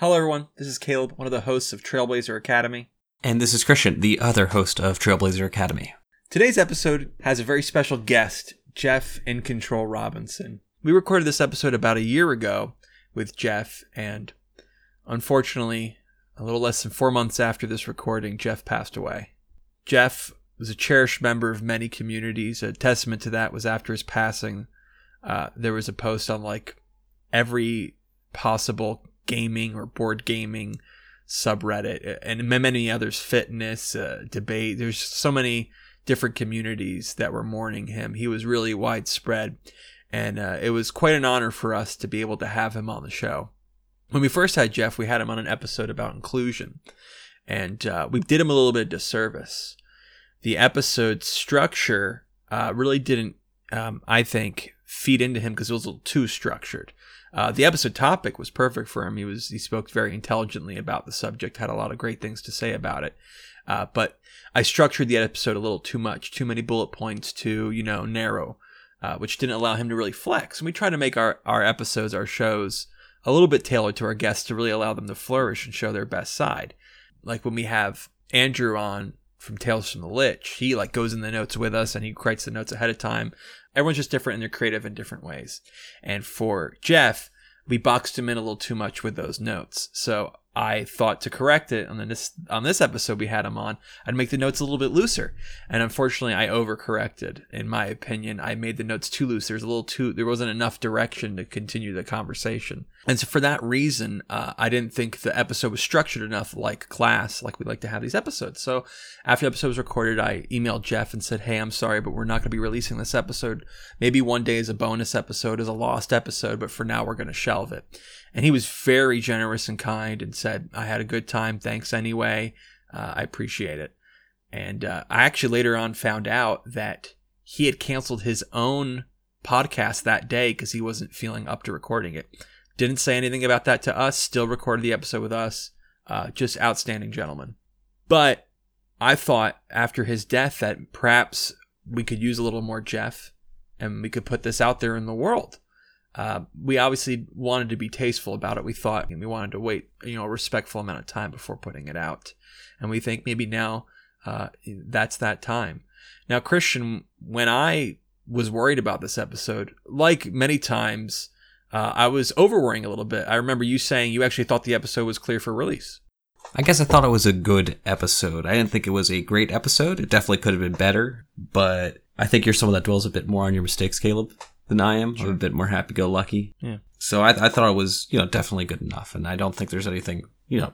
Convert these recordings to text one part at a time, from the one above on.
Hello, everyone. This is Caleb, one of the hosts of Trailblazer Academy. And this is Christian, the other host of Trailblazer Academy. Today's episode has a very special guest, Jeff In Control Robinson. We recorded this episode about a year ago with Jeff, and unfortunately, a little less than four months after this recording, Jeff passed away. Jeff was a cherished member of many communities. A testament to that was after his passing, uh, there was a post on like every possible gaming or board gaming subreddit and many others fitness uh, debate. There's so many different communities that were mourning him. He was really widespread and uh, it was quite an honor for us to be able to have him on the show. When we first had jeff we had him on an episode about inclusion and uh, we did him a little bit of disservice. The episode structure uh, really didn't um, i think feed into him because it was a little too structured uh, the episode topic was perfect for him. He was he spoke very intelligently about the subject, had a lot of great things to say about it. Uh, but I structured the episode a little too much, too many bullet points, too you know narrow, uh, which didn't allow him to really flex. And we try to make our our episodes, our shows, a little bit tailored to our guests to really allow them to flourish and show their best side. Like when we have Andrew on from Tales from the Lich, he like goes in the notes with us and he writes the notes ahead of time everyone's just different and they're creative in different ways. And for Jeff, we boxed him in a little too much with those notes. So I thought to correct it on this on this episode we had him on, I'd make the notes a little bit looser. And unfortunately, I overcorrected. In my opinion, I made the notes too loose. There's a little too there wasn't enough direction to continue the conversation. And so for that reason, uh, I didn't think the episode was structured enough like class, like we like to have these episodes. So after the episode was recorded, I emailed Jeff and said, "Hey, I'm sorry, but we're not going to be releasing this episode. Maybe one day as a bonus episode, as a lost episode, but for now we're going to shelve it." And he was very generous and kind and said, I had a good time. Thanks anyway. Uh, I appreciate it. And uh, I actually later on found out that he had canceled his own podcast that day because he wasn't feeling up to recording it. Didn't say anything about that to us, still recorded the episode with us. Uh, just outstanding gentleman. But I thought after his death that perhaps we could use a little more Jeff and we could put this out there in the world. Uh, we obviously wanted to be tasteful about it. We thought we wanted to wait, you know, a respectful amount of time before putting it out, and we think maybe now uh, that's that time. Now, Christian, when I was worried about this episode, like many times, uh, I was over worrying a little bit. I remember you saying you actually thought the episode was clear for release. I guess I thought it was a good episode. I didn't think it was a great episode. It definitely could have been better, but I think you're someone that dwells a bit more on your mistakes, Caleb than I am. Sure. I'm a bit more happy-go-lucky. Yeah. So I, I thought it was, you know, definitely good enough, and I don't think there's anything, you know,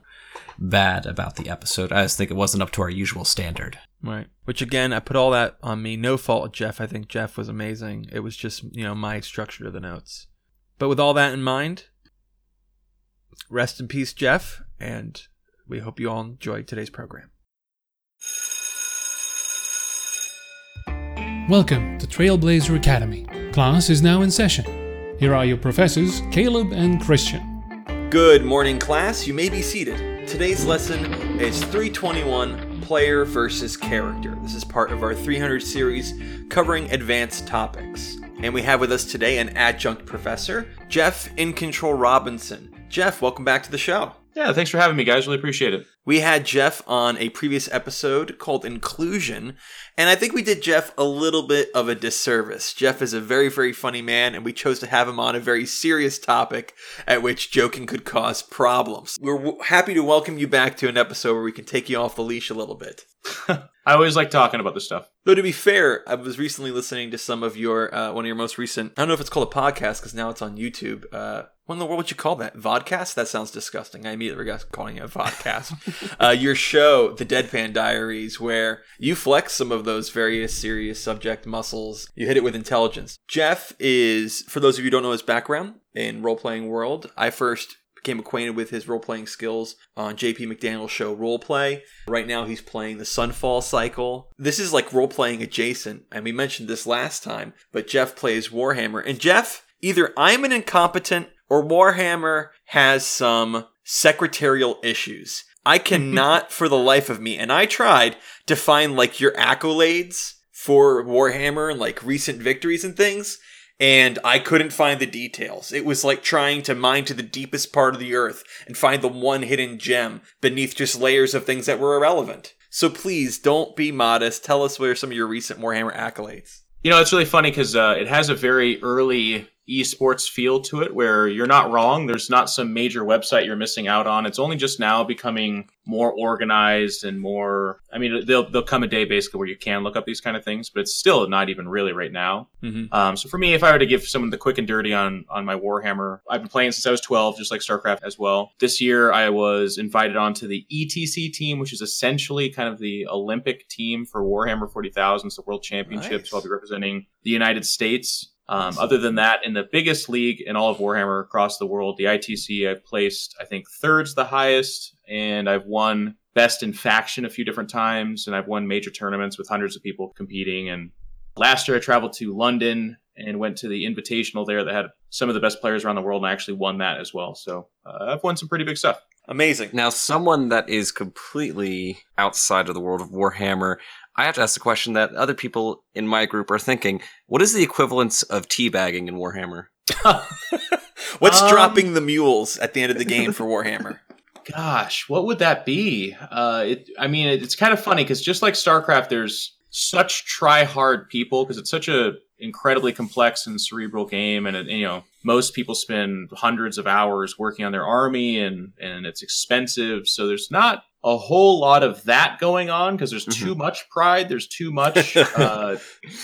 bad about the episode. I just think it wasn't up to our usual standard. Right. Which again, I put all that on me. No fault, Jeff. I think Jeff was amazing. It was just, you know, my structure to the notes. But with all that in mind, rest in peace, Jeff, and we hope you all enjoy today's program. Welcome to Trailblazer Academy Class is now in session. Here are your professors, Caleb and Christian. Good morning, class. You may be seated. Today's lesson is 321 Player versus Character. This is part of our 300 series covering advanced topics. And we have with us today an adjunct professor, Jeff In Control Robinson. Jeff, welcome back to the show. Yeah, thanks for having me, guys. Really appreciate it. We had Jeff on a previous episode called Inclusion, and I think we did Jeff a little bit of a disservice. Jeff is a very, very funny man, and we chose to have him on a very serious topic at which joking could cause problems. We're w- happy to welcome you back to an episode where we can take you off the leash a little bit. I always like talking about this stuff. Though to be fair, I was recently listening to some of your uh, one of your most recent. I don't know if it's called a podcast because now it's on YouTube. Uh, what in the world would you call that? Vodcast? That sounds disgusting. I immediately regret calling it a vodcast. uh, your show, The Deadpan Diaries, where you flex some of those various serious subject muscles. You hit it with intelligence. Jeff is, for those of you who don't know his background in role playing world, I first became acquainted with his role playing skills on JP McDaniel's show Roleplay. Right now, he's playing the Sunfall Cycle. This is like role playing adjacent, and we mentioned this last time, but Jeff plays Warhammer. And Jeff, either I'm an incompetent or Warhammer has some secretarial issues. I cannot for the life of me, and I tried to find like your accolades for Warhammer and like recent victories and things, and I couldn't find the details. It was like trying to mine to the deepest part of the earth and find the one hidden gem beneath just layers of things that were irrelevant. So please don't be modest. Tell us what are some of your recent Warhammer accolades. You know, it's really funny because uh, it has a very early esports feel to it where you're not wrong. There's not some major website you're missing out on. It's only just now becoming more organized and more. I mean, there'll, there'll come a day basically where you can look up these kind of things, but it's still not even really right now. Mm-hmm. Um, so for me, if I were to give someone the quick and dirty on on my Warhammer, I've been playing since I was 12, just like StarCraft as well. This year, I was invited onto the ETC team, which is essentially kind of the Olympic team for Warhammer 40,000, so World Championships. Nice. So I'll be representing the United States. Um, other than that, in the biggest league in all of Warhammer across the world, the ITC, I've placed, I think, third's the highest, and I've won best in faction a few different times, and I've won major tournaments with hundreds of people competing. And last year, I traveled to London and went to the Invitational there that had some of the best players around the world, and I actually won that as well. So uh, I've won some pretty big stuff. Amazing. Now, someone that is completely outside of the world of Warhammer, I have to ask the question that other people in my group are thinking: What is the equivalence of teabagging in Warhammer? What's Um, dropping the mules at the end of the game for Warhammer? Gosh, what would that be? Uh, it, I mean, it, it's kind of funny because just like StarCraft, there's such try-hard people because it's such a incredibly complex and cerebral game, and it, you know most people spend hundreds of hours working on their army, and and it's expensive. So there's not a whole lot of that going on because there's too much pride. There's too much. uh,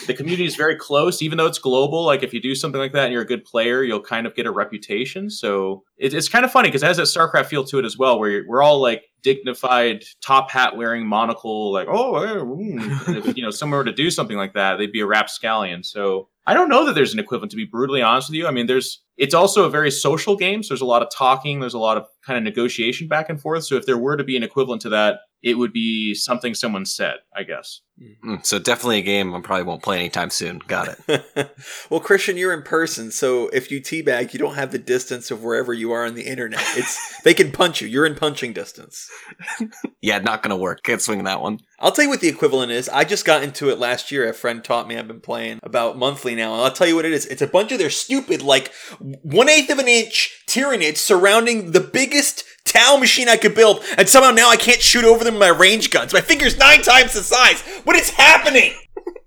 the community is very close, even though it's global. Like if you do something like that and you're a good player, you'll kind of get a reputation. So it, it's kind of funny because it has that StarCraft feel to it as well, where you're, we're all like dignified, top hat wearing, monocle, like oh, mm. If, you know, someone were to do something like that, they'd be a rapscallion. So I don't know that there's an equivalent. To be brutally honest with you, I mean, there's it's also a very social game. So there's a lot of talking. There's a lot of kind of negotiation back and forth. So if there were to be an equivalent to that, it would be something someone said, I guess. Mm, so definitely a game I probably won't play anytime soon. Got it. well, Christian, you're in person, so if you teabag, you don't have the distance of wherever you are on the internet. It's they can punch you. You're in punching distance. yeah, not gonna work. Can't swing that one. I'll tell you what the equivalent is. I just got into it last year. A friend taught me. I've been playing about monthly now, and I'll tell you what it is. It's a bunch of their stupid, like one eighth of an inch Tyranids surrounding the biggest Tau machine I could build, and somehow now I can't shoot over them with my range guns. My finger's nine times the size. What is happening?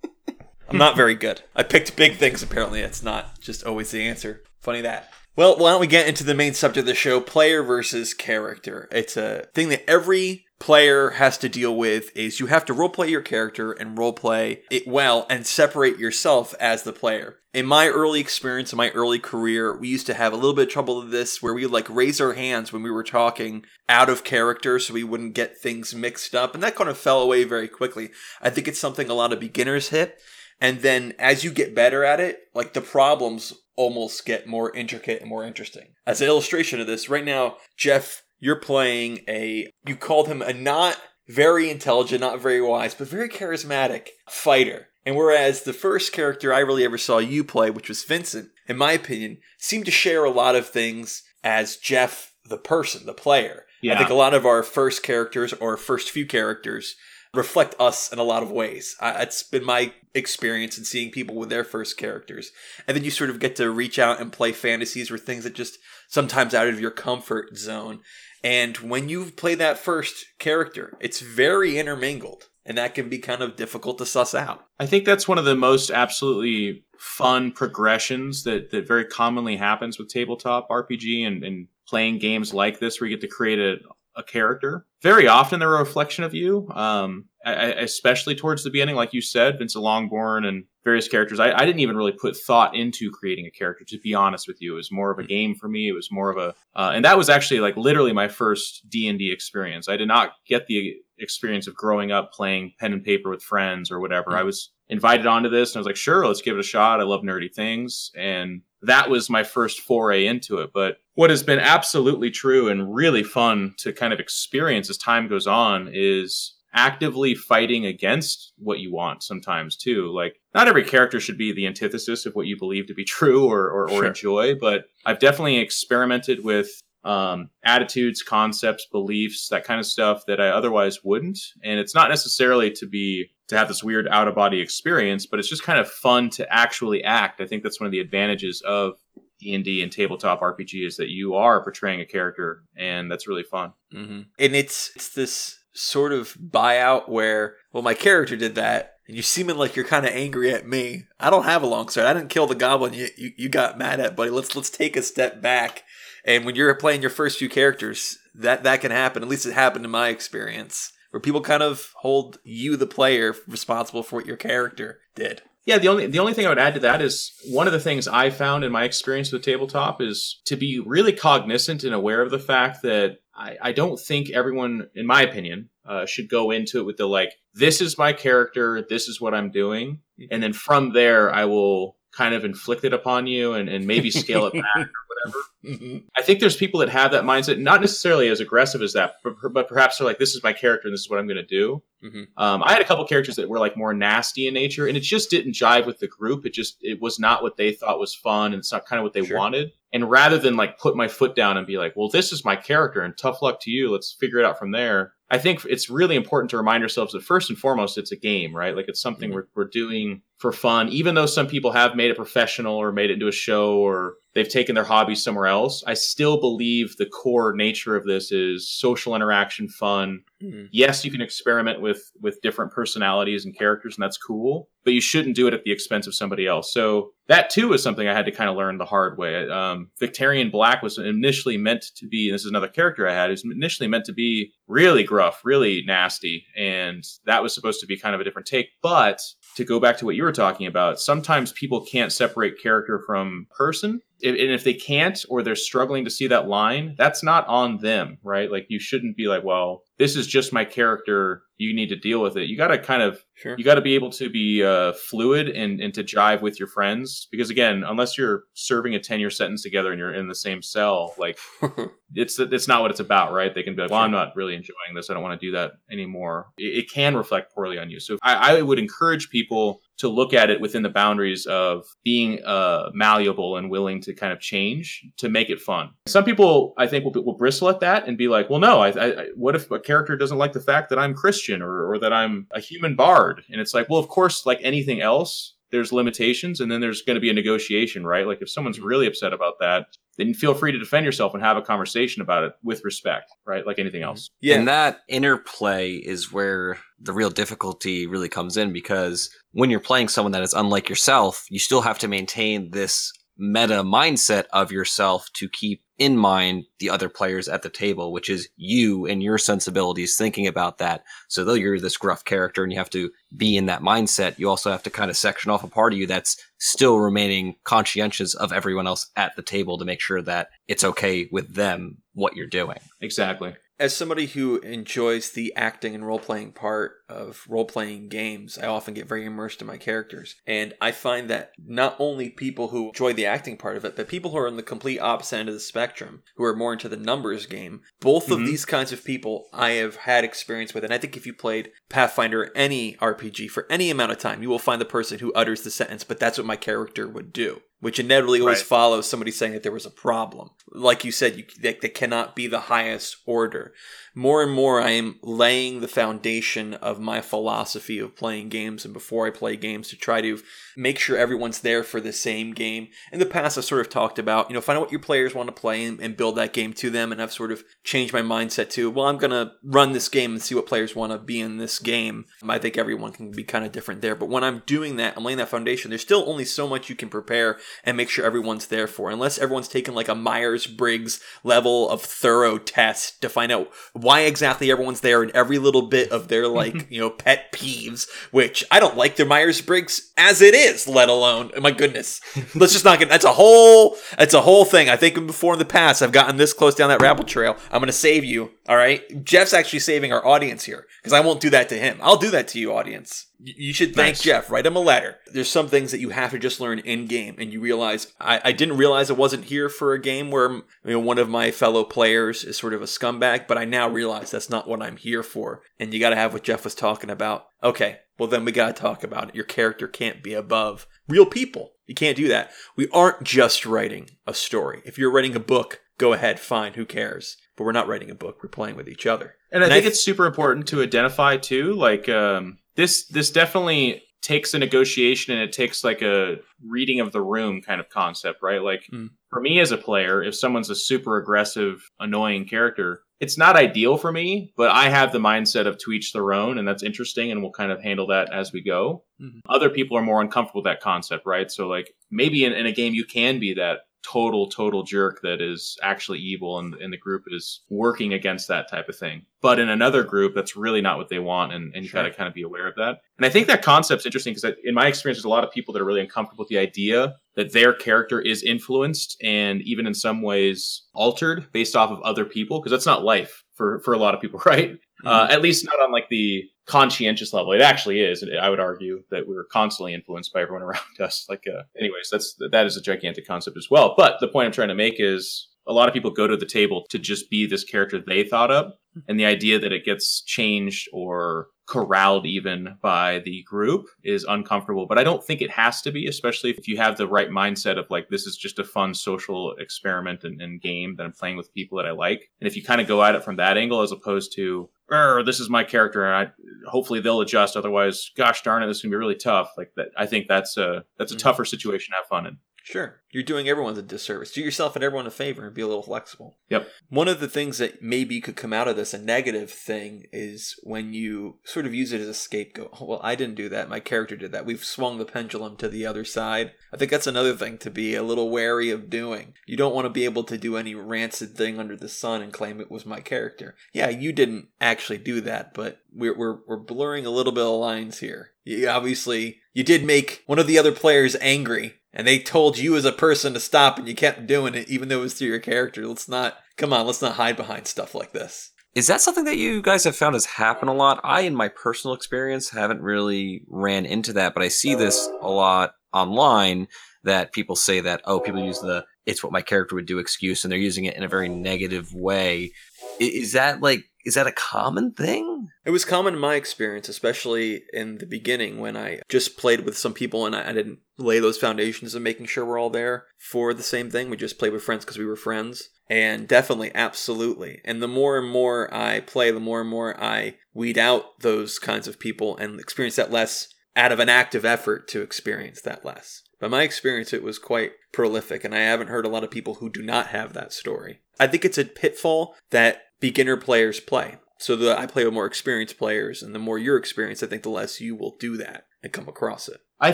I'm not very good. I picked big things. Apparently, that's not just always the answer. Funny that. Well, why don't we get into the main subject of the show player versus character? It's a thing that every player has to deal with is you have to roleplay your character and roleplay it well and separate yourself as the player. In my early experience, in my early career, we used to have a little bit of trouble with this where we would like raise our hands when we were talking out of character so we wouldn't get things mixed up. And that kind of fell away very quickly. I think it's something a lot of beginners hit. And then as you get better at it, like the problems almost get more intricate and more interesting. As an illustration of this, right now, Jeff, you're playing a, you called him a not very intelligent, not very wise, but very charismatic fighter. And whereas the first character I really ever saw you play, which was Vincent, in my opinion, seemed to share a lot of things as Jeff, the person, the player. Yeah. I think a lot of our first characters or first few characters reflect us in a lot of ways. I, it's been my experience in seeing people with their first characters. And then you sort of get to reach out and play fantasies or things that just sometimes out of your comfort zone. And when you play that first character, it's very intermingled. And that can be kind of difficult to suss out. I think that's one of the most absolutely fun progressions that, that very commonly happens with tabletop RPG and, and playing games like this where you get to create a, a character. Very often they're a reflection of you, um, I, especially towards the beginning, like you said, Vince Longborn and various characters. I, I didn't even really put thought into creating a character, to be honest with you. It was more of a game for me. It was more of a, uh, and that was actually like literally my first D&D experience. I did not get the experience of growing up playing pen and paper with friends or whatever. I was invited onto this and I was like, sure, let's give it a shot. I love nerdy things. And that was my first foray into it. But what has been absolutely true and really fun to kind of experience as time goes on is actively fighting against what you want sometimes too. Like not every character should be the antithesis of what you believe to be true or, or, or Sure. enjoy, but I've definitely experimented with um, attitudes, concepts, beliefs, that kind of stuff that I otherwise wouldn't. And it's not necessarily to be to have this weird out of body experience, but it's just kind of fun to actually act. I think that's one of the advantages of D&D and tabletop RPG is that you are portraying a character and that's really fun. Mm-hmm. And it's it's this sort of buyout where, well, my character did that, and you're seeming like you're kind of angry at me. I don't have a long sword. I didn't kill the goblin you, you, you got mad at, buddy. Let's let's take a step back. And when you're playing your first few characters, that that can happen. At least it happened in my experience, where people kind of hold you, the player, responsible for what your character did. Yeah, the only the only thing I would add to that is one of the things I found in my experience with tabletop is to be really cognizant and aware of the fact that I, I don't think everyone, in my opinion, uh, should go into it with the like, this is my character, this is what I'm doing, and then from there I will kind of inflict it upon you and, and maybe scale it back or whatever. Mm-hmm. I think there's people that have that mindset, not necessarily as aggressive as that, but, but perhaps they're like, this is my character and this is what I'm going to do. Mhm. Um, I had a couple characters that were like more nasty in nature, and it just didn't jive with the group. It just it was not what they thought was fun, and it's not kind of what they Sure. wanted. And rather than like put my foot down and be like, well, this is my character, and tough luck to you, let's figure it out from there. I think it's really important to remind ourselves that first and foremost, it's a game, right? Like it's something mm-hmm. we're, we're doing for fun. Even though some people have made it professional or made it into a show or they've taken their hobby somewhere else, I still believe the core nature of this is social interaction, fun. Mhm. Yes, you can experiment with with different personalities and characters, and that's cool. But you shouldn't do it at the expense of somebody else. So that too is something I had to kind of learn the hard way. Um, Victorian Black was initially meant to be. And this is another character I had. Is initially meant to be really gruff, really nasty, and that was supposed to be kind of a different take. But to go back to what you were talking about, sometimes people can't separate character from person. And if they can't, or they're struggling to see that line, that's not on them, right? Like you shouldn't be like, well, this is just my character. You need to deal with it. You got to kind of Sure. you got to be able to be uh, fluid and, and to jive with your friends because again unless you're serving a 10 year sentence together and you're in the same cell like it's it's not what it's about right they can be like well i'm not really enjoying this i don't want to do that anymore it, it can reflect poorly on you so I, I would encourage people to look at it within the boundaries of being uh, malleable and willing to kind of change to make it fun. Some people, I think, will, will bristle at that and be like, "Well, no. I, I, what if a character doesn't like the fact that I'm Christian or, or that I'm a human bard?" And it's like, well, of course, like anything else, there's limitations, and then there's going to be a negotiation, right? Like if someone's mm-hmm. really upset about that, then feel free to defend yourself and have a conversation about it with respect, right? Like anything mm-hmm. else. Yeah. And that interplay is where the real difficulty really comes in because when you're playing someone that is unlike yourself, you still have to maintain this meta mindset of yourself to keep in mind the other players at the table, which is you and your sensibilities thinking about that. So though you're this gruff character and you have to be in that mindset, you also have to kind of section off a part of you that's still remaining conscientious of everyone else at the table to make sure that it's okay with them what you're doing. Exactly. As somebody who enjoys the acting and role playing part of role playing games, I often get very immersed in my characters. And I find that not only people who enjoy the acting part of it, but people who are on the complete opposite end of the spectrum, who are more into the numbers game, both of Mhm. these kinds of people I have had experience with. And I think if you played Pathfinder any RPG for any amount of time, you will find the person who utters the sentence, but that's what my character would do. Which inevitably always Right. follows somebody saying that there was a problem. Like you said, you, that, that cannot be the highest order more and more I am laying the foundation of my philosophy of playing games and before I play games to try to make sure everyone's there for the same game. In the past, I've sort of talked about, you know, find out what your players want to play and, and build that game to them. And I've sort of changed my mindset to, well, I'm going to run this game and see what players want to be in this game. I think everyone can be kind of different there. But when I'm doing that, I'm laying that foundation. There's still only so much you can prepare and make sure everyone's there for. Unless everyone's taken like a Myers Briggs level of thorough test to find out why exactly everyone's there and every little bit of their like you know pet peeves which i don't like their myers-briggs as it is let alone my goodness. Let's just not get that's a whole that's a whole thing. I think before in the past i've gotten this close down that rabbit trail. I'm gonna save you all right? Jeff's actually saving our audience here because i won't do that to him. I'll do that to you audience. You should thank Nice. jeff. Write him a letter. There's some things that you have to just learn in game and you realize I, I didn't realize i wasn't here for a game where you know one of my fellow players is sort of a scumbag but i now realize that's not what i'm here for and you got to have what jeff was talking about. Okay well then we got to talk about it. Your character can't be above real people. You can't do that. We aren't just writing a story. If you're writing a book go ahead. Fine. Who cares but we're not writing a book. We're playing with each other. And I And I think th- it's super important to identify too. Like um, this, this definitely takes a negotiation and it takes like a reading of the room kind of concept, right? Like Mm. for me as a player, if someone's a super aggressive, annoying character, it's not ideal for me. But I have the mindset of to each their own, and that's interesting, and we'll kind of handle that as we go. Mhm. Other people are more uncomfortable with that concept, right? So like maybe in, in a game you can be that total total jerk that is actually evil and, and the group is working against that type of thing. But in another group that's really not what they want and, and you Sure. got to kind of be aware of that. And i think that concept's interesting because in my experience there's a lot of people that are really uncomfortable with the idea that their character is influenced and even in some ways altered based off of other people because that's not life for for a lot of people right uh, at least not on like the conscientious level. It actually is. and I would argue that we were constantly influenced by everyone around us. Like, uh, anyways, that's that is a gigantic concept as well. But the point I'm trying to make is a lot of people go to the table to just be this character they thought up, and the idea that it gets changed or corralled even by the group is uncomfortable. But I don't think it has to be, especially if you have the right mindset of like this is just a fun social experiment and, and game that I'm playing with people that I like. And if you kind of go at it from that angle as opposed to "Err, this is my character and I hopefully they'll adjust. Otherwise, gosh darn it, this is gonna be really tough. Like that, I think that's a that's a Mhm. tougher situation to have fun in. Sure. You're doing everyone a disservice. Do yourself and everyone a favor and be a little flexible. Yep. One of the things that maybe could come out of this, a negative thing, is when you sort of use it as a scapegoat. Oh, well, I didn't do that. My character did that. We've swung the pendulum to the other side. I think that's another thing to be a little wary of doing. You don't want to be able to do any rancid thing under the sun and claim it was my character. Yeah, you didn't actually do that, but we're, we're, we're blurring a little bit of lines here. You, obviously, you did make one of the other players angry, and they told you as a person to stop, and you kept doing it, even though it was through your character. Let's not, come on, let's not hide behind stuff like this. Is that something that you guys have found has happened a lot? I, in my personal experience, haven't really ran into that, but I see this a lot online that people say that, oh, people use the it's what my character would do excuse and they're using it in a very negative way. Is that like, is that a common thing? It was common in my experience, especially in the beginning when I just played with some people and I, didn't lay those foundations of making sure we're all there for the same thing. We just played with friends because we were friends. And definitely, absolutely. And the more and more I play, the more and more I weed out those kinds of people and experience that less out of an active effort to experience that less. By my experience, it was quite prolific, and I haven't heard a lot of people who do not have that story. I think it's a pitfall that beginner players play. So that I play with more experienced players, and the more you're experienced, I think the less you will do that and come across it. I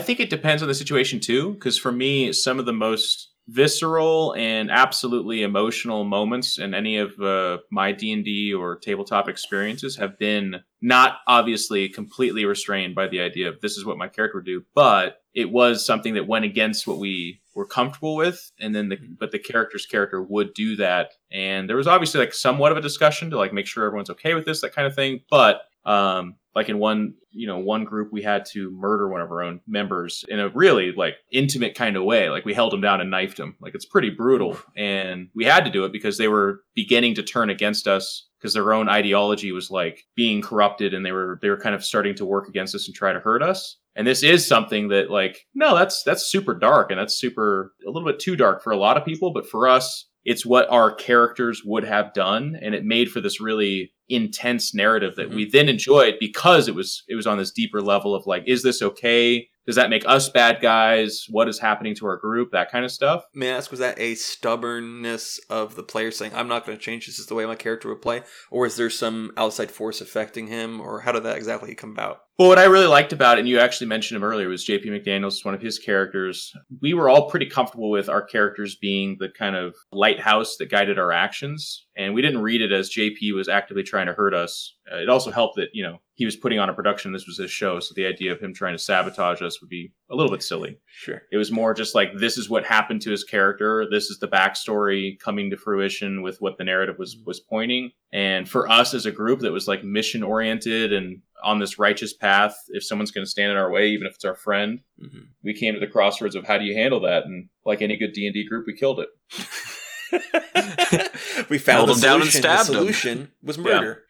think it depends on the situation too, because for me, some of the most visceral and absolutely emotional moments in any of uh, my d&d or tabletop experiences have been not obviously completely restrained by the idea of this is what my character would do but it was something that went against what we were comfortable with and then the but the character's character would do that. And there was obviously like somewhat of a discussion to like make sure everyone's okay with this that kind of thing. But um like in one you know one group we had to murder one of our own members in a really like intimate kind of way. Like we held him down and knifed him. Like it's pretty brutal. And we had to do it because they were beginning to turn against us because their own ideology was like being corrupted and they were they were kind of starting to work against us and try to hurt us and this is something that like no that's that's super dark and that's super a little bit too dark for a lot of people but for us it's what our characters would have done and it made for this really intense narrative that mm-hmm. we then enjoyed because it was it was on this deeper level of like is this okay does that make us bad guys what is happening to our group that kind of stuff May I ask, was that a stubbornness of the player saying, I'm not going to change, this is the way my character would play? Or is there some outside force affecting him? Or how did that exactly come about? Well, what I really liked about it, and you actually mentioned him earlier, was JP McDaniels, one of his characters. We were all pretty comfortable with our characters being the kind of lighthouse that guided our actions. And we didn't read it as JP was actively trying to hurt us. Uh, it also helped that, you know, he was putting on a production. This was his show. So the idea of him trying to sabotage us would be a little bit silly. Sure. It was more just like, this is what happened to his character. This is the backstory coming to fruition with what the narrative was, was pointing. And for us as a group that was like mission oriented and on this righteous path, if someone's going to stand in our way, even if it's our friend, Mhm. we came to the crossroads of how do you handle that? And like any good D and D group, we killed it. we found the him down and solution. stabbed the him. solution was murder.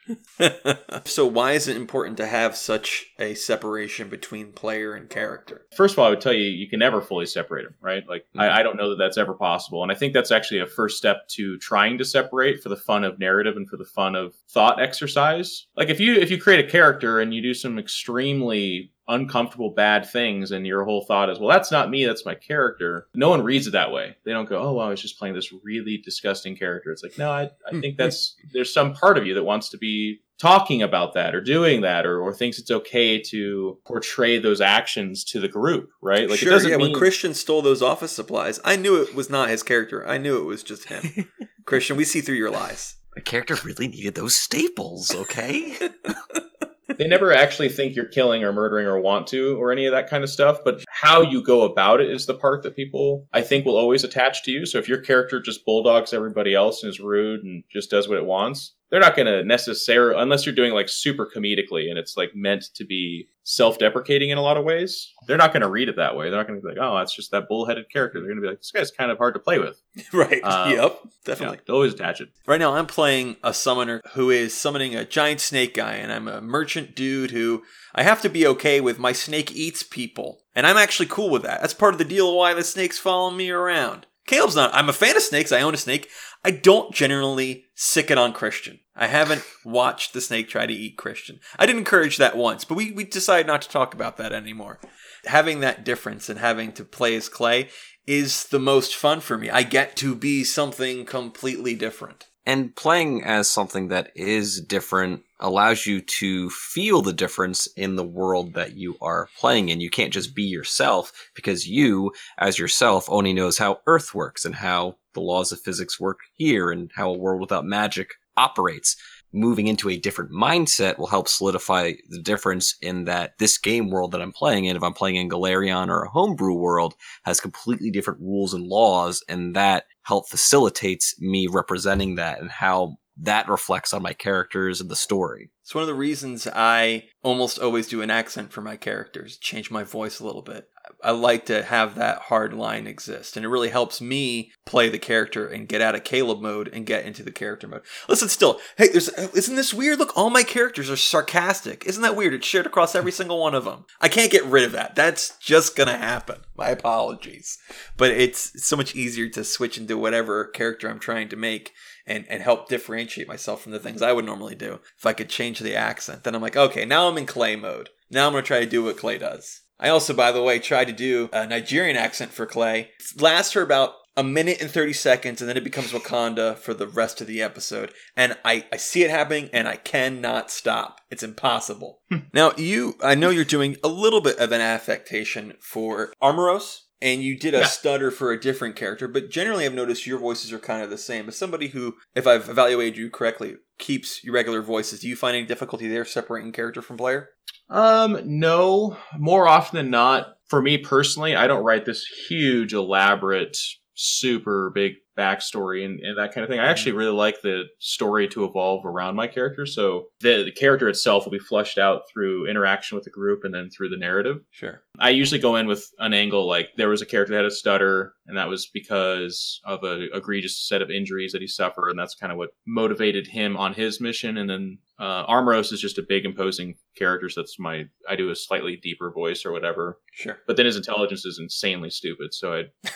so why is it important to have such a separation between player and character? First of all, I would tell you, you can never fully separate them, right? Like, I, mm-hmm. I don't know that that's ever possible. And I think that's actually a first step to trying to separate for the fun of narrative and for the fun of thought exercise. Like, if you if you create a character and you do some extremely uncomfortable bad things and your whole thought is well that's not me that's my character. No one reads it that way. They don't go oh well i was just playing this really disgusting character. It's like no i, I hmm, think hmm. that's there's some part of you that wants to be talking about that or doing that or, or thinks it's okay to portray those actions to the group right? Like sure, yeah mean... when christian stole those office supplies i knew it was not his character. I knew it was just him. Christian we see through your lies. The character really needed those staples okay they never actually think you're killing or murdering or want to or any of that kind of stuff but how you go about it is the part that people i think will always attach to you. So if your character just bulldogs everybody else and is rude and just does what it wants they're not going to necessarily unless you're doing like super comedically and it's like meant to be self-deprecating in a lot of ways they're not going to read it that way. They're not going to be like oh that's just that bullheaded character. They're going to be like this guy's kind of hard to play with. Right. Um, yep. Definitely. yeah, always attach it right now i'm playing a summoner who is summoning a giant snake guy and i'm a merchant dude who i have to be okay with my snake eats people and i'm actually cool with that. That's part of the deal why the snakes follow me around. Caleb's not. I'm a fan of snakes. I own a snake. I don't generally sic it on Christian. I haven't watched the snake try to eat Christian. I did encourage that once, but we, we decided not to talk about that anymore. Having that difference and having to play as Clay is the most fun for me. I get to be something completely different. And playing as something that is different allows you to feel the difference in the world that you are playing in. You can't just be yourself because you, as yourself, only knows how Earth works and how the laws of physics work here and how a world without magic operates. Moving into a different mindset will help solidify the difference in that this game world that I'm playing in, if I'm playing in Golarion or a homebrew world, has completely different rules and laws, and that help facilitates me representing that and how that reflects on my characters and the story. It's one of the reasons I almost always do an accent for my characters, change my voice a little bit. I like to have that hard line exist, and it really helps me play the character and get out of Caleb mode and get into the character mode. Listen, still, hey, there's uh, isn't this weird? Look, all my characters are sarcastic. Isn't that weird? It's shared across every single one of them. I can't get rid of that. That's just gonna happen. My apologies, but it's so much easier to switch into whatever character I'm trying to make and, and help differentiate myself from the things I would normally do. If I could change the accent, then I'm like, okay, now I'm in Clay mode. Now I'm going to try to do what Clay does. I also, by the way, tried to do a Nigerian accent for Clay. It lasts for about a minute and 30 seconds, and then it becomes Wakanda for the rest of the episode. And I, I see it happening, and I cannot stop. It's impossible. Hmm. now, you, I know you're doing a little bit of an affectation for Armoros and you did a yeah. stutter for a different character, but generally I've noticed your voices are kind of the same. As somebody who, if I've evaluated you correctly, keeps your regular voices, do you find any difficulty there separating character from player? Um, no. More often than not, for me personally, I don't write this huge, elaborate, super big backstory and, and that kind of thing. I actually mm-hmm. really like the story to evolve around my character. So the, the character itself will be fleshed out through interaction with the group and then through the narrative. Sure. I usually go in with an angle like there was a character that had a stutter, and that was because of a egregious set of injuries that he suffered, and that's kind of what motivated him on his mission. And then uh, Armoros is just a big, imposing character. So that's my I do a slightly deeper voice or whatever. Sure. But then his intelligence is insanely stupid, so I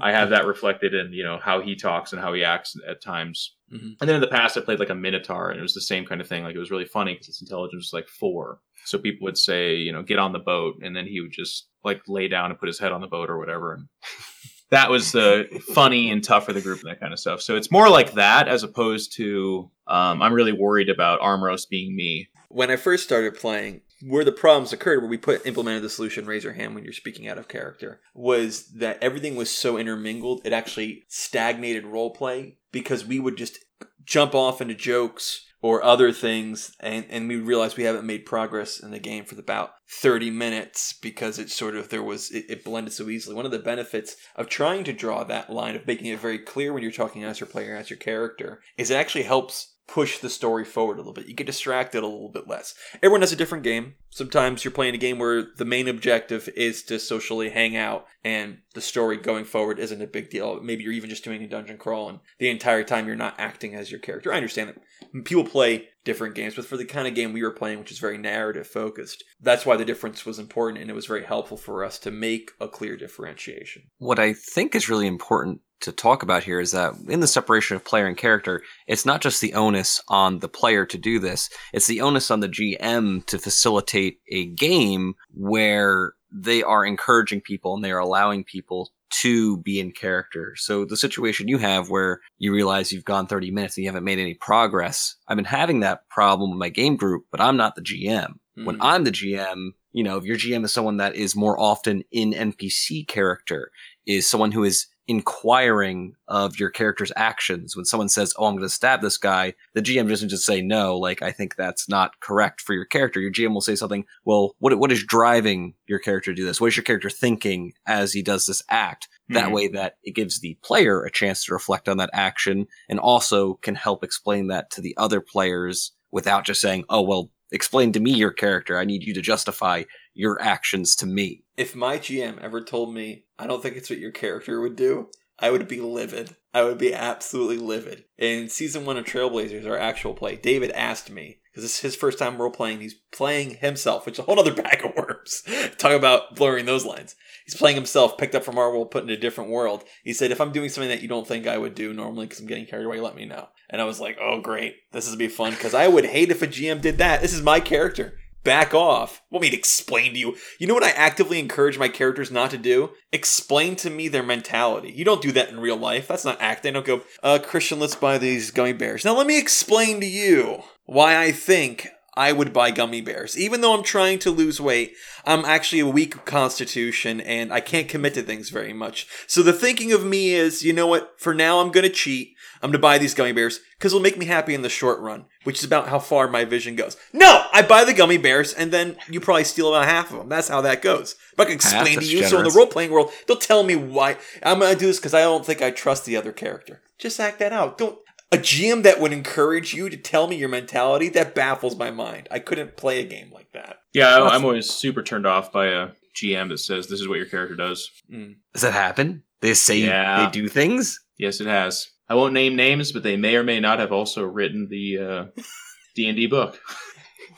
I have that reflected in you know how he talks and how he acts at times. Mm-hmm. And then in the past, I played like a Minotaur, and it was the same kind of thing. Like it was really funny because his intelligence was like four. So people would say, you know, get on the boat, and then he would just like lay down and put his head on the boat or whatever. And that was uh, funny and tough for the group and that kind of stuff. So it's more like that as opposed to um, I'm really worried about Armoros being me. When I first started playing, where the problems occurred, where we put implemented the solution, raise your hand when you're speaking out of character, was that everything was so intermingled, it actually stagnated role play because we would just jump off into jokes or other things and, and we realized we haven't made progress in the game for about 30 minutes because it sort of there was it, it, blended so easily. One of the benefits of trying to draw that line of making it very clear when you're talking as your player as your character is it actually helps push the story forward a little bit. You get distracted a little bit less. Everyone has a different game. Sometimes you're playing a game where the main objective is to socially hang out and the story going forward isn't a big deal. Maybe you're even just doing a dungeon crawl and the entire time you're not acting as your character. I understand that people play different games, but for the kind of game we were playing, which is very narrative focused, that's why the difference was important and it was very helpful for us to make a clear differentiation. What I think is really important to talk about here is that in the separation of player and character, it's not just the onus on the player to do this, it's the onus on the GM to facilitate a game where they are encouraging people and they are allowing people to be in character. So the situation you have where you realize you've gone 30 minutes and you haven't made any progress. I've been having that problem with my game group, but I'm not the GM. Mm-hmm. When I'm the GM, you know, if your GM is someone that is more often in NPC character, is someone who is inquiring of your character's actions. When someone says, "Oh, I'm going to stab this guy," the GM doesn't just say no. Like, I think that's not correct for your character. Your GM will say something. Well, what what is driving your character to do this? What is your character thinking as he does this act? Mm-hmm. That way, that it gives the player a chance to reflect on that action, and also can help explain that to the other players without just saying, "Oh, well." Explain to me your character. I need you to justify your actions to me. If my GM ever told me, I don't think it's what your character would do, I would be livid. I would be absolutely livid. In season one of Trailblazers, our actual play, David asked me, because this is his first time role playing, he's playing himself, which is a whole other bag of worms. Talk about blurring those lines. He's playing himself, picked up from our world, put in a different world. He said, if I'm doing something that you don't think I would do normally because I'm getting carried away, let me know. And I was like, oh, great. This is be fun because I would hate if a GM did that. This is my character back off. Want me to explain to you? You know what I actively encourage my characters not to do? Explain to me their mentality. You don't do that in real life. That's not acting. don't go, uh, Christian, let's buy these gummy bears. Now let me explain to you why I think I would buy gummy bears. Even though I'm trying to lose weight, I'm actually a weak constitution and I can't commit to things very much. So the thinking of me is, you know what? For now, I'm going to cheat. I'm going to buy these gummy bears because it'll make me happy in the short run, which is about how far my vision goes. No, I buy the gummy bears and then you probably steal about half of them. That's how that goes. But I can explain to you. Generous. So in the role playing world, they'll tell me why I'm going to do this because I don't think I trust the other character. Just act that out. Don't. A GM that would encourage you to tell me your mentality, that baffles my mind. I couldn't play a game like that. Yeah, I, am always super turned off by a GM that says this is what your character does. Mm. Does that happen? They say yeah. they do things? Yes, it has. I won't name names, but they may or may not have also written the uh, D and D book.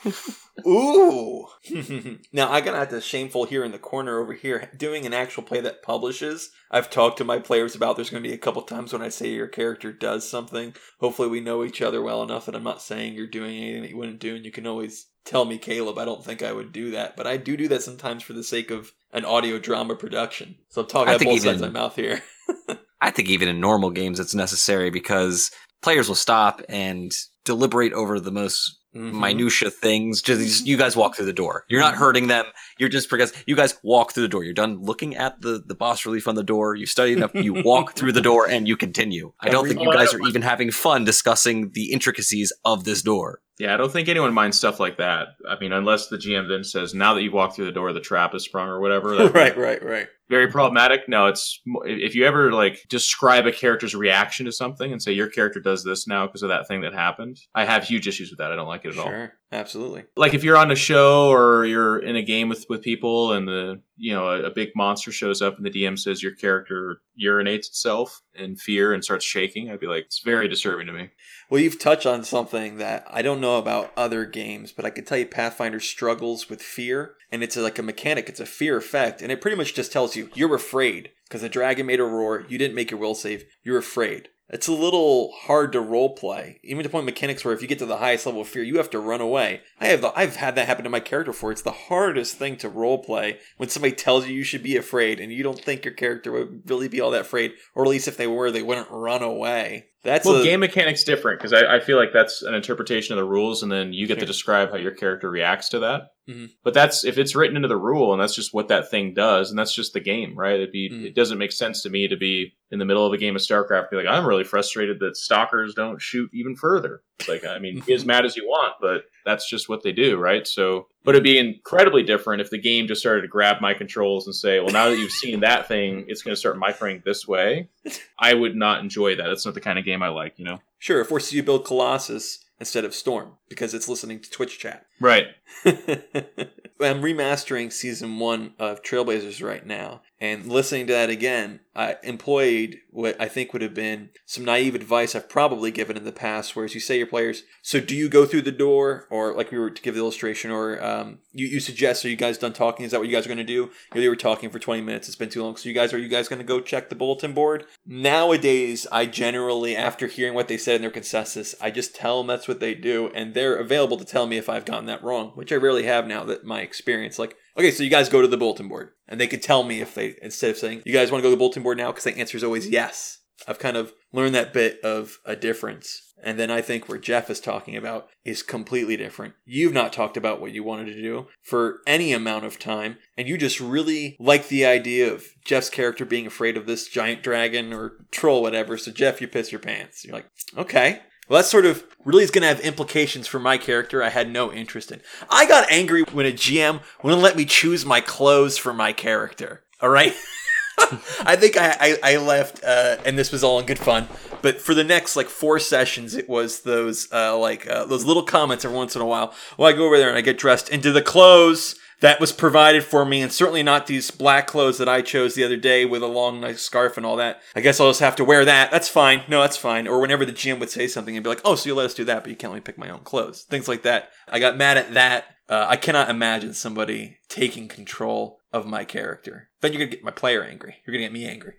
Ooh. now I gotta have to shameful here in the corner over here doing an actual play that publishes. I've talked to my players about there's gonna be a couple times when I say your character does something. Hopefully we know each other well enough that I'm not saying you're doing anything that you wouldn't do and you can always tell me, Caleb, I don't think I would do that. But I do do that sometimes for the sake of an audio drama production. So I'm talking out both even, sides of my mouth here. I think even in normal games it's necessary because players will stop and deliberate over the most mm-hmm. minutia things. Just you guys walk through the door. You're not mm-hmm. hurting them. You're just because you guys walk through the door. You're done looking at the the bas relief on the door. You study enough. You walk through the door and you continue. I don't think you guys are even having fun discussing the intricacies of this door. Yeah, I don't think anyone minds stuff like that. I mean, unless the GM then says, "Now that you've walked through the door, the trap is sprung" or whatever. right, right, right very problematic. No, it's if you ever like describe a character's reaction to something and say your character does this now because of that thing that happened. I have huge issues with that. I don't like it at sure, all. Absolutely. Like if you're on a show or you're in a game with with people and the you know a, a big monster shows up and the DM says your character urinates itself in fear and starts shaking, I'd be like, it's very disturbing to me. Well, you've touched on something that I don't know about other games, but I can tell you Pathfinder struggles with fear, and it's like a mechanic. It's a fear effect, and it pretty much just tells you you're afraid because the dragon made a roar. You didn't make your will save. You're afraid. It's a little hard to role play, even to point mechanics where if you get to the highest level of fear, you have to run away. I have the, I've had that happen to my character before. It's the hardest thing to role play when somebody tells you you should be afraid and you don't think your character would really be all that afraid, or at least if they were, they wouldn't run away. That's well, a, game mechanics different because I, I, feel like that's an interpretation of the rules, and then you get sure. to describe how your character reacts to that. Mm-hmm. But that's if it's written into the rule, and that's just what that thing does, and that's just the game, right? It'd be mm-hmm. it doesn't make sense to me to be in the middle of a game of StarCraft, be like, I'm really frustrated that stalkers don't shoot even further. It's like, I mean, be as mad as you want, but that's just what they do, right? So, but it'd be incredibly different if the game just started to grab my controls and say, well, now that you've seen that thing, it's going to start microing this way. I would not enjoy that. That's not the kind of game I like, you know? Sure, it forces you to build Colossus instead of Storm because it's listening to Twitch chat. Right. I'm remastering season one of Trailblazers right now, and listening to that again, I employed what I think would have been some naive advice I've probably given in the past, whereas you say your players, so do you go through the door, or like we were to give the illustration, or um, you, you suggest, are you guys done talking? Is that what you guys are going to do? You were talking for 20 minutes, it's been too long, so you guys, are you guys going to go check the bulletin board? Nowadays, I generally, after hearing what they said in their consensus, I just tell them that's what they do, and they're available to tell me if I've gotten that wrong, which I rarely have now that my experience, like, okay, so you guys go to the bulletin board, and they can tell me if they, instead of saying, you guys want to go to the bulletin board now, because the answer is always yes. I've kind of learned that bit of a difference. And then I think where Jeff is talking about is completely different. You've not talked about what you wanted to do for any amount of time, and you just really like the idea of Jeff's character being afraid of this giant dragon or troll, whatever. So, Jeff, you piss your pants. You're like, okay. Well, that sort of really is going to have implications for my character I had no interest in. I got angry when a GM wouldn't let me choose my clothes for my character. All right? I think I, I, I left, uh, and this was all in good fun. But for the next like four sessions, it was those uh, like uh, those little comments every once in a while. Well, I go over there and I get dressed into the clothes that was provided for me, and certainly not these black clothes that I chose the other day with a long, nice scarf and all that. I guess I'll just have to wear that. That's fine. No, that's fine. Or whenever the GM would say something and be like, "Oh, so you let us do that, but you can't let me pick my own clothes." Things like that. I got mad at that. Uh, I cannot imagine somebody taking control of my character. Then you're gonna get my player angry. You're gonna get me angry.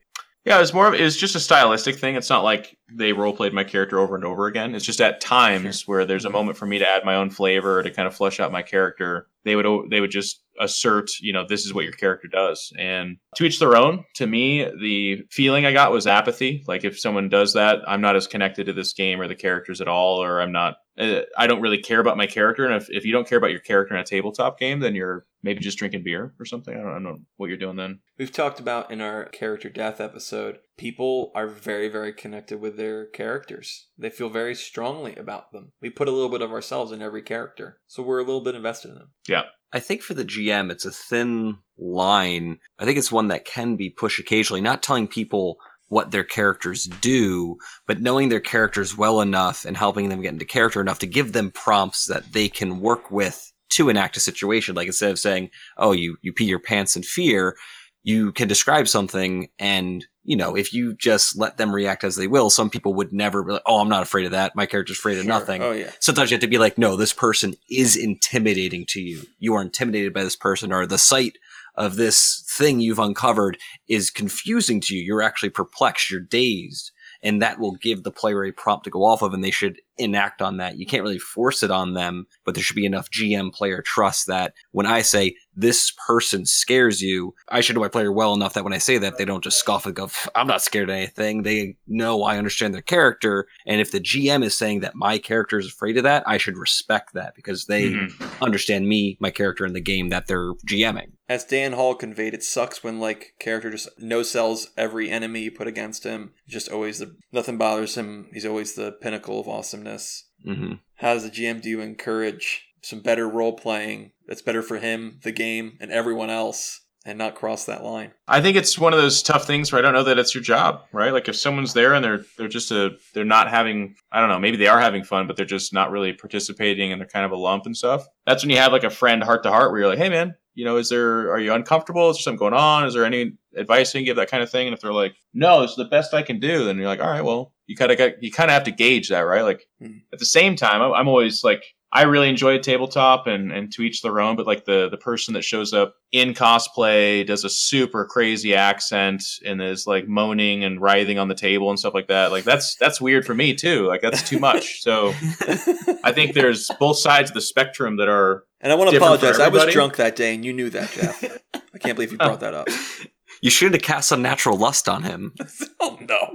Yeah, it's more of it's just a stylistic thing. It's not like they role played my character over and over again. It's just at times Sure. where there's a moment for me to add my own flavor to kind of flesh out my character. They would they would just assert, you know, this is what your character does. And to each their own. To me, the feeling I got was apathy. Like if someone does that, I'm not as connected to this game or the characters at all, or I'm not. Uh, I don't really care about my character. And if, if you don't care about your character in a tabletop game, then you're maybe just drinking beer or something. I don't, I don't know what you're doing then. We've talked about in our character death episode, people are very, very connected with their characters. They feel very strongly about them. We put a little bit of ourselves in every character, so we're a little bit invested in them. Yeah i think for the GM, it's a thin line. I think it's one that can be pushed occasionally, not telling people what their characters do, but knowing their characters well enough and helping them get into character enough to give them prompts that they can work with to enact a situation. Like instead of saying, oh, you, you pee your pants in fear, you can describe something and you know, if you just let them react as they will, some people would never be like, oh, I'm not afraid of that. My character's afraid of nothing Oh yeah. sometimes you have to be like, no, this person is intimidating to you. You are intimidated by this person, or the sight of this thing you've uncovered is confusing to you. You're actually perplexed. You're dazed. And that will give the player a prompt to go off of, and they should enact on that. You can't really force it on them, but there should be enough GM player trust that when I say this person scares you, I should know my player well enough that when I say that, they don't just scoff and go, I'm not scared of anything. They know I understand their character. And if the GM is saying that my character is afraid of that, I should respect that because they Mhm. understand me, my character in the game that they're GMing. As Dan Hall conveyed, it sucks when like character just no sells every enemy you put against him. Just always the nothing bothers him. He's always the pinnacle of awesomeness. hmm How does the GM do you encourage some better role playing that's better for him, the game, and everyone else, and not cross that line? I think it's one of those tough things where I don't know that it's your job, right? Like if someone's there and they're they're just a they're not having I don't know, maybe they are having fun, but they're just not really participating and they're kind of a lump and stuff. That's when you have like a friend heart to heart where you're like, hey man, you know, is there are you uncomfortable? Is there something going on? Is there any advice you can give? That kind of thing. And if they're like, no, it's the best I can do, then you're like, all right, well, you kind of got you kind of have to gauge that, right? Like Hmm. at the same time, I'm, I'm always like. I really enjoy a tabletop and, and to each their own, but like the, the person that shows up in cosplay does a super crazy accent and is like moaning and writhing on the table and stuff like that. Like that's that's weird for me too. Like that's too much. So I think there's both sides of the spectrum that are And I want to apologize. I was drunk that day, and you knew that, Geoff. I can't believe you brought that up. You should have cast unnatural lust on him. oh no!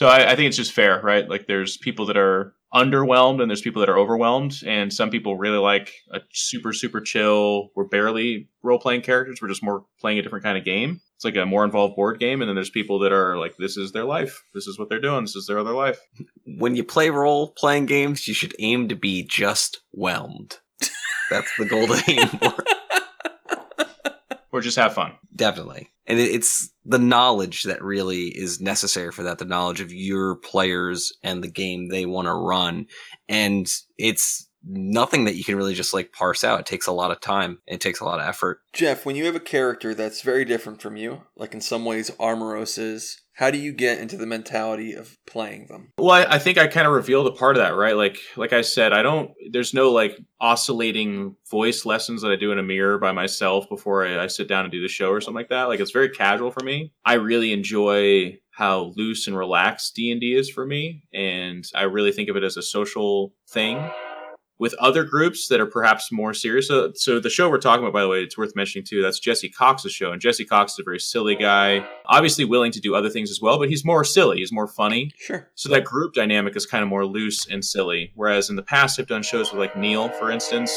So I, I think it's just fair, right? Like there's people that are underwhelmed and there's people that are overwhelmed, and some people really like a super super chill. We're barely role playing characters. We're just more playing a different kind of game. It's like a more involved board game, and then there's people that are like, this is their life. This is what they're doing. This is their other life. When you play role playing games, you should aim to be just whelmed. That's the goal to aim for. Or just have fun. Definitely. And it's the knowledge that really is necessary for that, the knowledge of your players and the game they want to run. And it's nothing that you can really just like parse out. It takes a lot of time. It takes a lot of effort. Geoff, when you have a character that's very different from you, like in some ways Armoros is, how do you get into the mentality of playing them? Well, I, I think I kind of revealed a part of that, right? Like, like I said, I don't. There's no like oscillating voice lessons that I do in a mirror by myself before I, I sit down and do the show or something like that. Like, it's very casual for me. I really enjoy how loose and relaxed D and D is for me, and I really think of it as a social thing with other groups that are perhaps more serious. So, so the show we're talking about, by the way, it's worth mentioning too. That's Jesse Cox's show, and Jesse Cox is a very silly guy, obviously willing to do other things as well, but he's more silly. He's more funny. Sure. So that group dynamic is kind of more loose and silly. Whereas in the past, I've done shows with like Neil, for instance,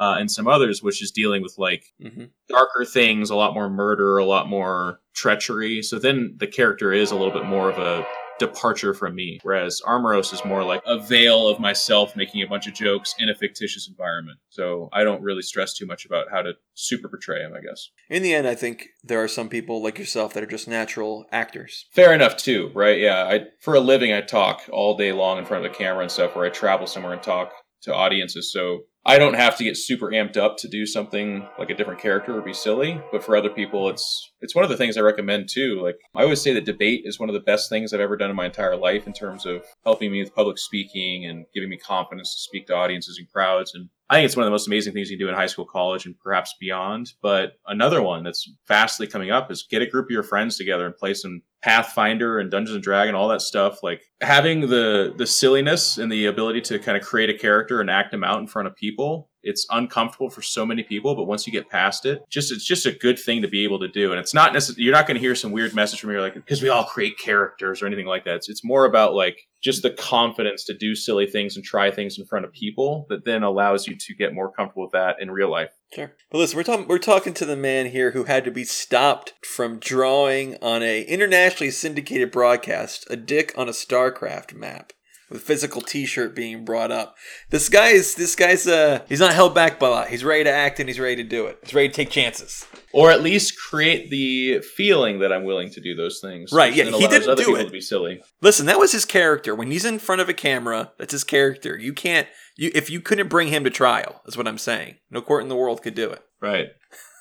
uh, and some others, which is dealing with like hmm darker things, a lot more murder, a lot more treachery. So then the character is a little bit more of a departure from me. Whereas Armoros is more like a veil of myself making a bunch of jokes in a fictitious environment. So I don't really stress too much about how to super portray him, I guess. In the end, I think there are some people like yourself that are just natural actors. Fair enough too, right? Yeah. I for a living I talk all day long in front of the camera and stuff where I travel somewhere and talk to audiences. So I don't have to get super amped up to do something like a different character or be silly. But for other people, it's it's one of the things I recommend too. Like I always say that debate is one of the best things I've ever done in my entire life in terms of helping me with public speaking and giving me confidence to speak to audiences and crowds. And I think it's one of the most amazing things you can do in high school, college, and perhaps beyond. But another one that's vastly coming up is get a group of your friends together and play some Pathfinder and Dungeons and Dragon, all that stuff. Like having the the silliness and the ability to kind of create a character and act them out in front of people. It's uncomfortable for so many people, but once you get past it, just it's just a good thing to be able to do. And it's not necessarily you're not going to hear some weird message from me like because we all create characters or anything like that. It's, it's more about like just the confidence to do silly things and try things in front of people that then allows you to get more comfortable with that in real life. Sure. But listen, we're talking we're talking to the man here who had to be stopped from drawing on a internationally syndicated broadcast a dick on a StarCraft map with physical T-shirt being brought up. This guy is this guy's uh he's not held back by a lot. He's ready to act and he's ready to do it. He's ready to take chances. Or at least create the feeling that I'm willing to do those things. Right, yeah, he didn't other do people it. to be silly. Listen, that was his character. When he's in front of a camera, that's his character. You can't you if you couldn't bring him to trial, is what I'm saying. No court in the world could do it. Right.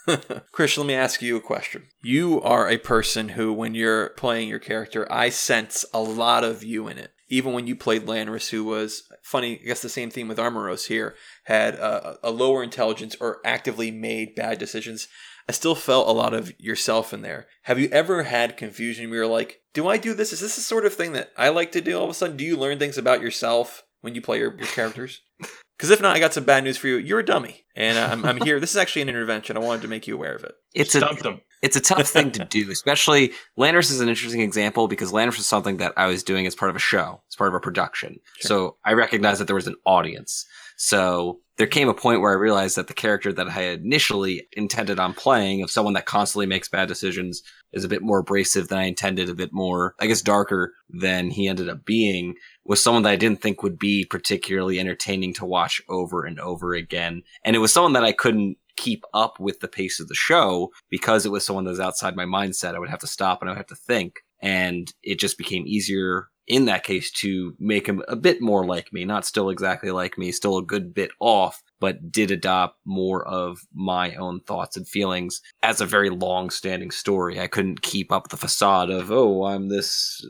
Chris, let me ask you a question. You are a person who, when you're playing your character, I sense a lot of you in it. Even when you played Lanris, who was funny, I guess the same theme with Armoros here, had a, a lower intelligence or actively made bad decisions. I still felt a lot of yourself in there. Have you ever had confusion where you're like, do I do this? Is this the sort of thing that I like to do? All of a sudden, do you learn things about yourself when you play your, your characters? Because if not, I got some bad news for you. You're a dummy. And uh, I'm, I'm here. This is actually an intervention. I wanted to make you aware of it. It's a them. it's a tough thing to do, especially Landers is an interesting example because Landers is something that I was doing as part of a show, as part of a production. Sure. So I recognized that there was an audience. So there came a point where I realized that the character that I had initially intended on playing of someone that constantly makes bad decisions is a bit more abrasive than I intended, a bit more, I guess, darker than he ended up being was someone that I didn't think would be particularly entertaining to watch over and over again. And it was someone that I couldn't keep up with the pace of the show because it was someone that was outside my mindset. I would have to stop and I would have to think. And it just became easier in that case to make him a bit more like me, not still exactly like me, still a good bit off, but did adopt more of my own thoughts and feelings as a very long standing story. I couldn't keep up the facade of, oh, I'm this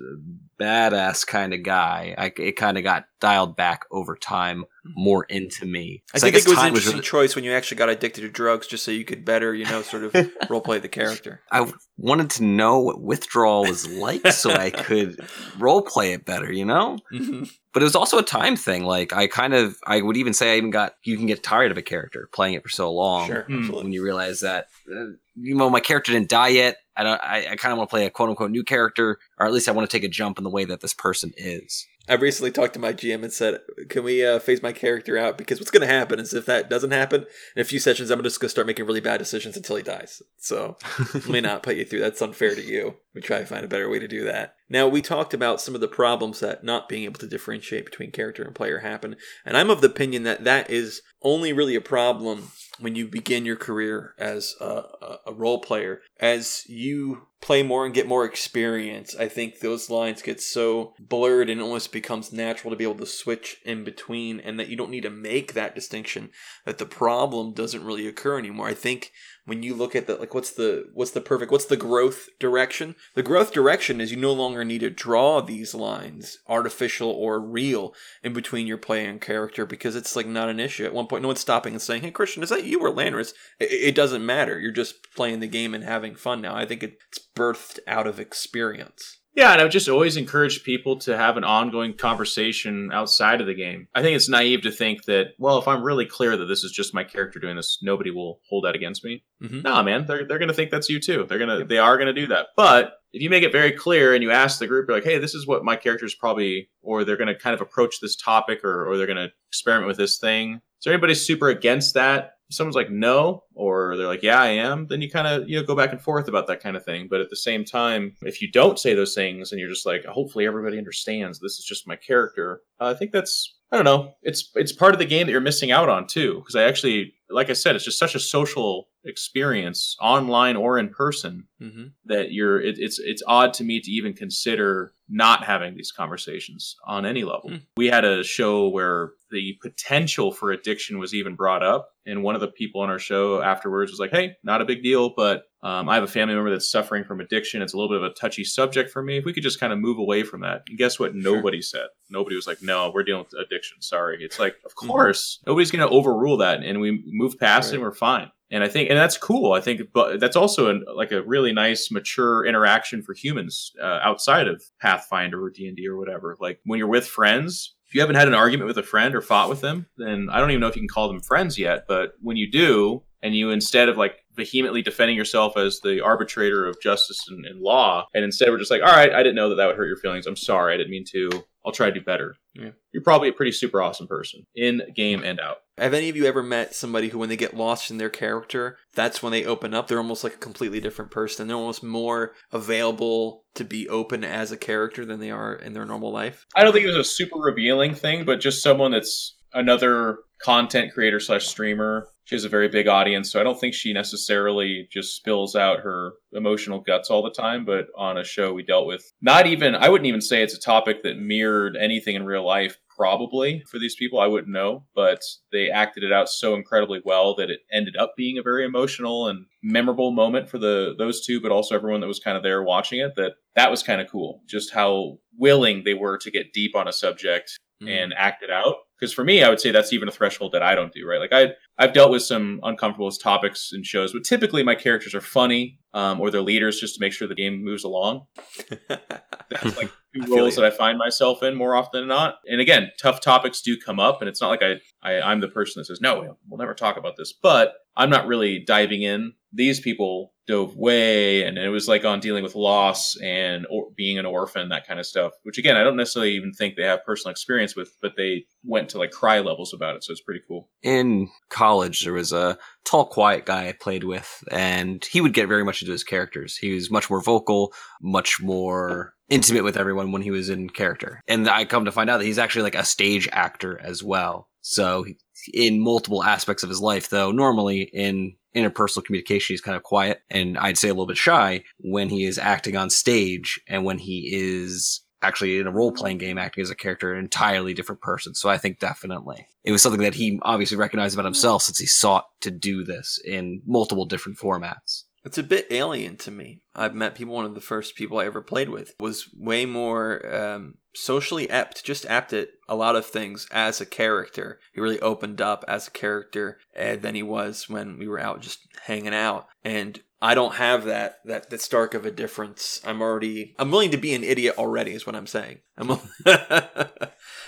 badass kind of guy. I, it kind of got dialed back over time more into me. I So think guess it was an time interesting really- choice when you actually got addicted to drugs just so you could better, you know, sort of role play the character. I wanted to know what withdrawal was like so I could role play it better, you know? Mhm. But it was also a time thing. Like I kind of, I would even say I even got, you can get tired of a character playing it for so long. Sure, Hmm. absolutely. When you realize that, uh, you know, my character didn't die yet. I don't, I, I kind of want to play a quote unquote new character, or at least I want to take a jump in the way that this person is. I recently talked to my GM and said, "Can we uh, phase my character out? Because what's going to happen is if that doesn't happen, in a few sessions, I'm just going to start making really bad decisions until he dies. So let me not put you through. That's unfair to you. We try to find a better way to do that. Now we talked about some of the problems that not being able to differentiate between character and player happen, and I'm of the opinion that that is only really a problem when you begin your career as a, a, role player, as you play more and get more experience, I think those lines get so blurred and it almost becomes natural to be able to switch in between and that you don't need to make that distinction that the problem doesn't really occur anymore. I think when you look at the like what's the what's the perfect what's the growth direction? The growth direction is you no longer need to draw these lines artificial or real in between your play and character because it's like not an issue. At one point no one's stopping and saying hey christian is that you or landris it, it doesn't matter. You're just playing the game and having fun now. I think it's birthed out of experience Yeah, and I would just always encourage people to have an ongoing conversation outside of the game. I think it's naive to think that, well, if I'm really clear that this is just my character doing this, nobody will hold that against me. Mhm. Nah, man, they're, they're gonna think that's you too. They're gonna they are gonna do that. But if you make it very clear and you ask the group, you're like, hey, this is what my character's probably, or they're gonna kind of approach this topic, or or they're gonna experiment with this thing. Is there anybody super against that? Someone's like no, or they're like, yeah, I am, then you kind of you know go back and forth about that kind of thing. But at the same time, if you don't say those things and you're just like, hopefully everybody understands this is just my character, uh, I think that's I don't know. It's it's part of the game that you're missing out on too. Because I actually, like I said, it's just such a social experience, online or in person, mm-hmm. that you're. It, it's it's odd to me to even consider not having these conversations on any level. Hmm. We had a show where the potential for addiction was even brought up, and one of the people on our show afterwards was like, "Hey, not a big deal, but um, I have a family member that's suffering from addiction. It's a little bit of a touchy subject for me. If we could just kind of move away from that." And guess what? Nobody said. Nobody was like, "No, we're dealing with addiction. Sorry." It's like, of course, nobody's going to overrule that, and we move past it. and We're fine. And I think, and that's cool. I think, but that's also an, like a really nice, mature interaction for humans uh, outside of Pathfinder or D and D or whatever. Like when you're with friends, if you haven't had an argument with a friend or fought with them, then I don't even know if you can call them friends yet. But when you do, and you instead of like vehemently defending yourself as the arbitrator of justice and, and law, and instead we're just like, all right, I didn't know that that would hurt your feelings. I'm sorry, I didn't mean to. I'll try to do better. Yeah. You're probably a pretty super awesome person in game and out. Have any of you ever met somebody who, when they get lost in their character, that's when they open up? They're almost like a completely different person. They're almost more available to be open as a character than they are in their normal life. I don't think it was a super revealing thing, but just someone that's another content creator slash streamer. She has a very big audience, so I don't think she necessarily just spills out her emotional guts all the time. But on a show, we dealt with not even, I wouldn't even say it's a topic that mirrored anything in real life. Probably for these people, I wouldn't know, but they acted it out so incredibly well that it ended up being a very emotional and memorable moment for the those two, but also everyone that was kind of there watching it. That that was kind of cool, just how willing they were to get deep on a subject Mm. and act it out. Because for me, I would say that's even a threshold that I don't do. Right, like I I've dealt with some uncomfortable topics in shows, but typically my characters are funny um, or they're leaders just to make sure the game moves along. That's like two roles that I find myself in more often than not. And again, tough topics do come up, and it's not like I, I I'm the person that says no, we'll never talk about this. But I'm not really diving in. These people dove way, and it was like on dealing with loss and or being an orphan, that kind of stuff. Which again, I don't necessarily even think they have personal experience with, but they went to like cry levels about it, so it's pretty cool. in college there was a tall quiet guy i played with and he would get very much into his characters he was much more vocal much more intimate with everyone when he was in character and i come to find out that he's actually like a stage actor as well so in multiple aspects of his life though normally in interpersonal communication he's kind of quiet and i'd say a little bit shy when he is acting on stage and when he is actually in a role playing game acting as a character, an entirely different person. So I think definitely it was something that he obviously recognized about himself since he sought to do this in multiple different formats. It's a bit alien to me. I've met people. One of the first people I ever played with was way more um, socially apt, just apt at a lot of things as a character. He really opened up as a character uh, than he was when we were out just hanging out. And I don't have that that that stark of a difference. I'm already I'm willing to be an idiot already. Is what I'm saying. I'm.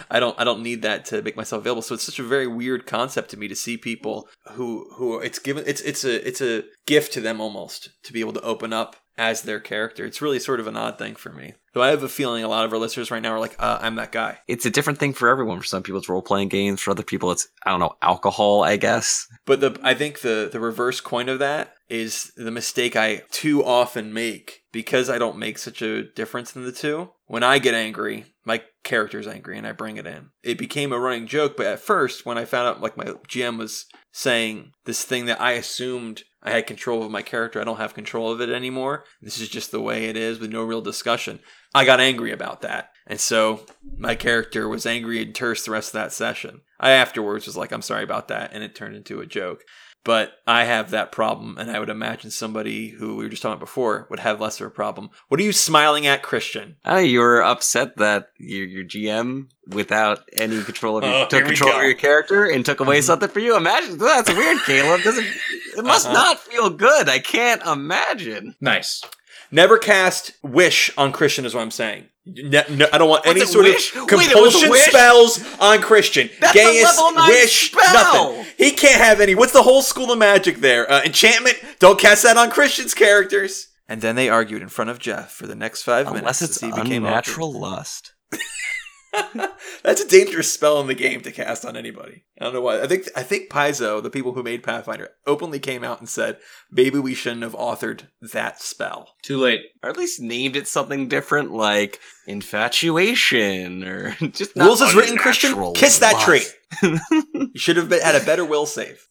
I don't I don't need that to make myself available. So it's such a very weird concept to me to see people who who it's given it's it's a it's a gift to them almost to be able to open up as their character. It's really sort of an odd thing for me. Though I have a feeling a lot of our listeners right now are like, uh, I'm that guy. It's a different thing for everyone. For some people, it's role playing games. For other people, it's, I don't know, alcohol, I guess. But the I think the the reverse coin of that is the mistake I too often make because I don't make such a difference in the two. When I get angry, my character's angry and I bring it in. It became a running joke, but at first when I found out like my GM was saying this thing that I assumed I had control of my character. I don't have control of it anymore. This is just the way it is with no real discussion. I got angry about that. And so my character was angry and terse the rest of that session. I afterwards was like, I'm sorry about that. And it turned into a joke. But I have that problem. And I would imagine somebody who we were just talking about before would have less of a problem. What are you smiling at, Christian? Oh, you were upset that your your GM, without any control of your, Oh, took control of your character and took away Mhm. something for you. Imagine that's weird, Caleb. Doesn't it must Uh-huh. not feel good? I can't imagine. Nice. Never cast wish on Christian, is what I'm saying. Ne- no, I don't want What's any sort wish? of Wait, it was a compulsion wish? spells on Christian. That's a Gaius, level nine wish, spell! nothing. He can't have any. What's the whole school of magic there? Uh, enchantment? Don't cast that on Christian's characters. And then they argued in front of Geoff for the next five minutes. Unless it's see who became unnatural lust. awkward. That's a dangerous spell in the game to cast on anybody. I don't know why. I think I think Paizo, the people who made Pathfinder, openly came out and said, "Maybe we shouldn't have authored that spell." Too late. Or at least named it something different, like infatuation, or just not Rules is written, Christian. Kiss that lust. trait. You should have been, had a better will save.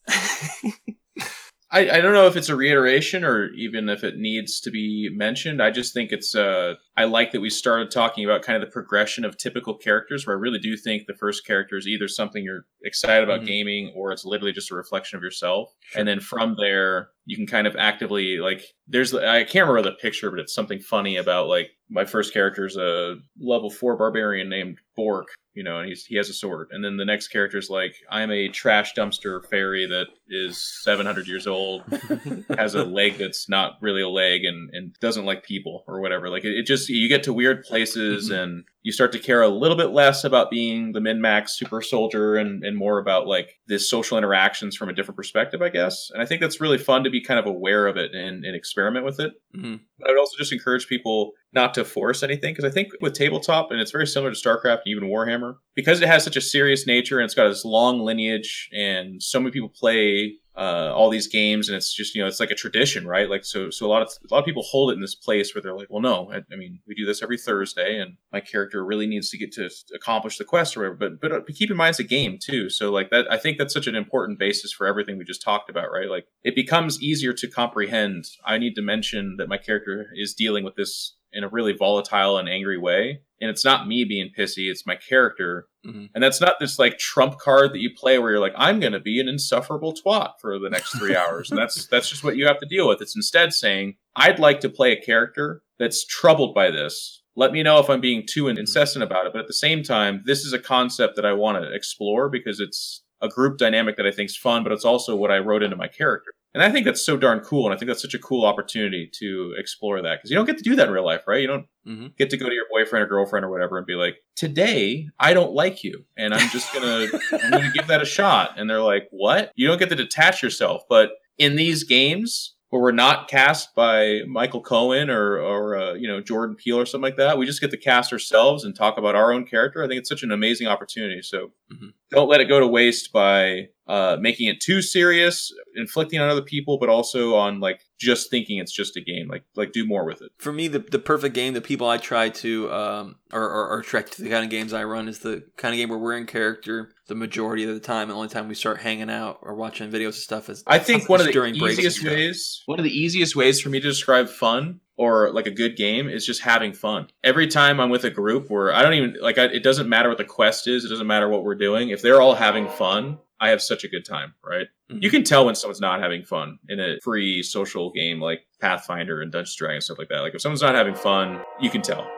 I, I don't know if it's a reiteration or even if it needs to be mentioned. I just think it's uh I like that we started talking about kind of the progression of typical characters where I really do think the first character is either something you're excited about Mhm. gaming or it's literally just a reflection of yourself. And then from there you can kind of actively like there's I can't remember the picture, but it's something funny about like my first character is a level four barbarian named Bork, you know, and he's he has a sword. And then the next character is like, I'm a trash dumpster fairy that is 700 years old, has a leg that's not really a leg, and and doesn't like people or whatever. Like it, it just you get to weird places Mhm. and you start to care a little bit less about being the min max super soldier and and more about like the social interactions from a different perspective, I guess. And I think that's really fun to be kind of aware of it and, and experiment with it. Mhm. But I would also just encourage people not to force anything because I think with tabletop, and it's very similar to StarCraft even Warhammer, because it has such a serious nature and it's got this long lineage, and so many people play uh, all these games, and it's just you know it's like a tradition, right? Like so, so a lot of a lot of people hold it in this place where they're like, well, no, I, I mean, we do this every Thursday, and my character really needs to get to accomplish the quest or whatever. But but, uh, but keep in mind it's a game too, so like that, I think that's such an important basis for everything we just talked about, right? Like it becomes easier to comprehend. I need to mention that my character is dealing with this in a really volatile and angry way. And it's not me being pissy, it's my character. Mhm. And that's not this like trump card that you play where you're like, I'm gonna be an insufferable twat for the next three hours. And that's that's just what you have to deal with. It's instead saying, I'd like to play a character that's troubled by this. Let me know if I'm being too incessant about it. But at the same time, this is a concept that I want to explore because it's a group dynamic that I think is fun, but it's also what I wrote into my character. And I think that's so darn cool. And I think that's such a cool opportunity to explore that because you don't get to do that in real life, right? You don't Mhm. get to go to your boyfriend or girlfriend or whatever and be like, today I don't like you. And I'm just going to, I'm to give that a shot. And they're like, what? You don't get to detach yourself. But in these games, where we're not cast by Michael Cohen or or uh, you know Jordan Peele or something like that. We just get to cast ourselves and talk about our own character. I think it's such an amazing opportunity. So Mhm. Don't let it go to waste by uh, making it too serious, inflicting on other people, but also on like just thinking it's just a game. Like like do more with it. For me, the, the perfect game, the people I try to um or, or, or attract to the kind of games I run is the kind of game where we're in character the majority of the time. And the only time we start hanging out or watching videos and stuff is I think one of the during easiest ways, one of the easiest ways for me to describe fun or like a good game is just having fun. Every time I'm with a group where I don't even like, I, it doesn't matter what the quest is, it doesn't matter what we're doing. If they're all having fun, I have such a good time, right? Mhm. You can tell when someone's not having fun in a free social game like Pathfinder and Dungeons and Dragons stuff like that. Like if someone's not having fun, you can tell,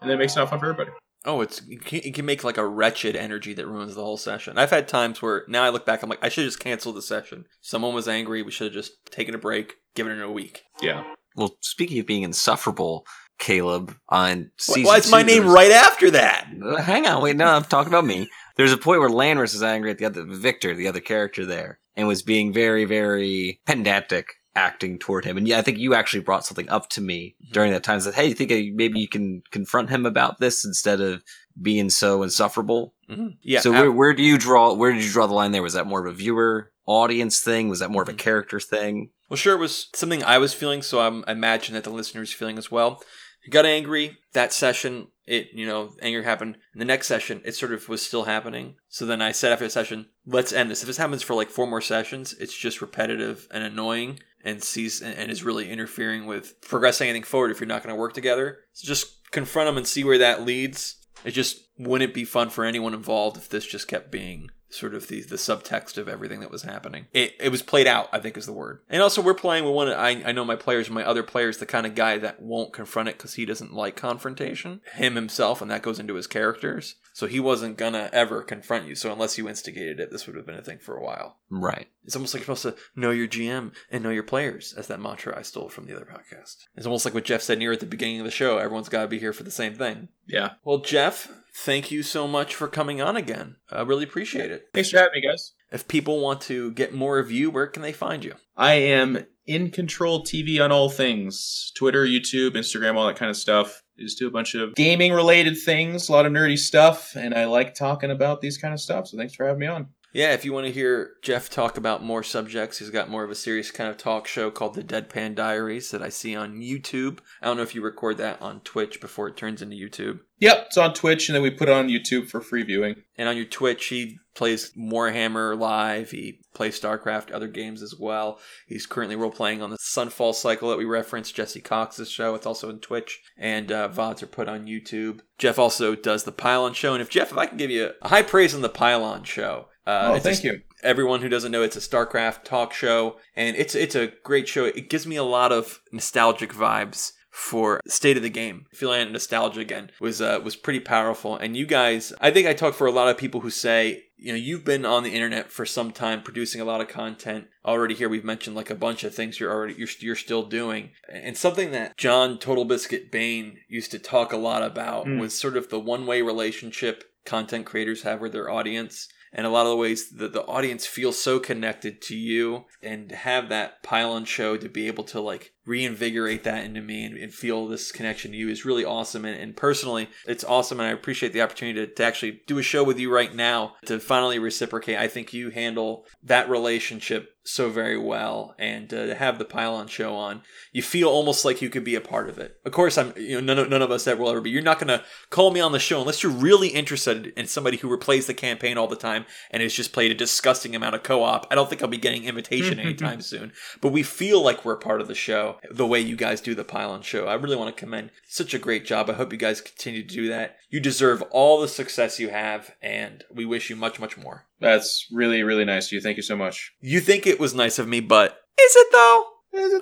and that makes it not fun for everybody. Oh, it's it can, it can make like a wretched energy that ruins the whole session. I've had times where now I look back, I'm like, I should have just canceled the session. Someone was angry. We should have just taken a break, given it a week. Yeah. Well, speaking of being insufferable, Caleb, on season Why is my name right after that? Uh, Hang on, wait, no, I'm talking about me. There's a point where Lanris is angry at the other Victor, the other character there, and was being very, very pedantic acting toward him. And yeah, I think you actually brought something up to me during that time. Said, "Hey, you think maybe you can confront him about this instead of being so insufferable?" Mhm. Yeah. so I- where, where do you draw? Where did you draw the line there? Was that more of a viewer audience thing? Was that more of a Mhm. character thing? Well, sure, it was something I was feeling, so I'm, I imagine that the listeners feeling as well. you got angry that session. It you know anger happened. In the next session, it sort of was still happening. So then I said after the session, let's end this. If this happens for like four more sessions, it's just repetitive and annoying and sees and is really interfering with progressing anything forward if you're not going to work together. So just confront them and see where that leads. It just wouldn't be fun for anyone involved if this just kept being sort of the the subtext of everything that was happening. It it was played out, I think is the word. And also we're playing with one I I know my players, my other players, the kind of guy that won't confront it because he doesn't like confrontation. Him himself, and that goes into his characters. So he wasn't gonna ever confront you. So unless you instigated it, this would have been a thing for a while. Right. It's almost like you're supposed to know your GM and know your players, as that mantra I stole from the other podcast. It's almost like what Geoff said near at the beginning of the show. Everyone's got to be here for the same thing. Yeah. Well, Geoff, thank you so much for coming on again. I really appreciate it. Thanks for having me, guys. If people want to get more of you, where can they find you? I am in control TV on all things Twitter, YouTube, Instagram, all that kind of stuff. I just do a bunch of gaming related things, a lot of nerdy stuff, and I like talking about these kind of stuff. So thanks for having me on. Yeah, if you want to hear Geoff talk about more subjects, he's got more of a serious kind of talk show called The Deadpan Diaries that I see on YouTube. I don't know if you record that on Twitch before it turns into YouTube. Yep, it's on Twitch, and then we put it on YouTube for free viewing. And on your Twitch, he plays Warhammer live. He plays StarCraft, other games as well. He's currently role playing on the Sunfall cycle that we referenced, Jesse Cox's show. It's also on Twitch, and uh, VODs are put on YouTube. Geoff also does the Pylon show. And if Geoff, if I can give you a high praise on the Pylon show, uh, oh, thank a- you. everyone who doesn't know it's a starcraft talk show and it's it's a great show. It gives me a lot of nostalgic vibes for state of the game. Feeling that nostalgia again was uh, was pretty powerful. And you guys i think i talk for a lot of people who say you know you've been on the internet for some time producing a lot of content. Already here we've mentioned like a bunch of things you're already you're, you're still doing. And something that john TotalBiscuit bain used to talk a lot about Mm. was sort of the one-way relationship content creators have with their audience and a lot of the ways that the audience feels so connected to you and have that pylon show to be able to like reinvigorate that into me and, and feel this connection to you is really awesome. And, and personally it's awesome. And i appreciate the opportunity to, to actually do a show with you right now to finally reciprocate. I think you handle that relationship so very well and uh, to have the pylon show on you feel almost like you could be a part of it. Of course i'm you know none of, none of us ever will ever be you're not going to call me on the show unless you're really interested in somebody who replays the campaign all the time and has just played a disgusting amount of co-op. I don't think i'll be getting invitation anytime soon but we feel like we're part of the show the way you guys do the pylon show i really want to commend such a great job i hope you guys continue to do that you deserve all the success you have and we wish you much much more That's really, really nice of you. Thank you so much. you think it was nice of me but is it though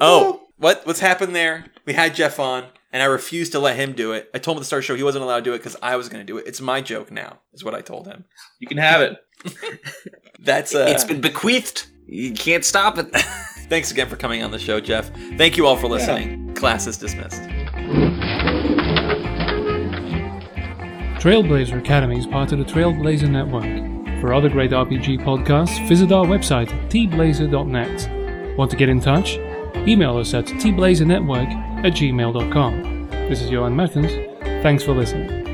Oh, what what's happened there? We had Geoff on, and I refused to let him do it. I told him at the start of the show he wasn't allowed to do it because I was going to do it. It's my joke now, is what I told him. You can have it. That's uh, it's been bequeathed. You can't stop it. thanks again for coming on the show, Geoff. Thank you all for listening. Class is dismissed. Trailblazer Academy is part of the Trailblazer Network. For other great RPG podcasts, visit our website at tblazer.net. Want to get in touch? Email us at tblazernetwork at gmail.com. This is Johan Mertens. Thanks for listening.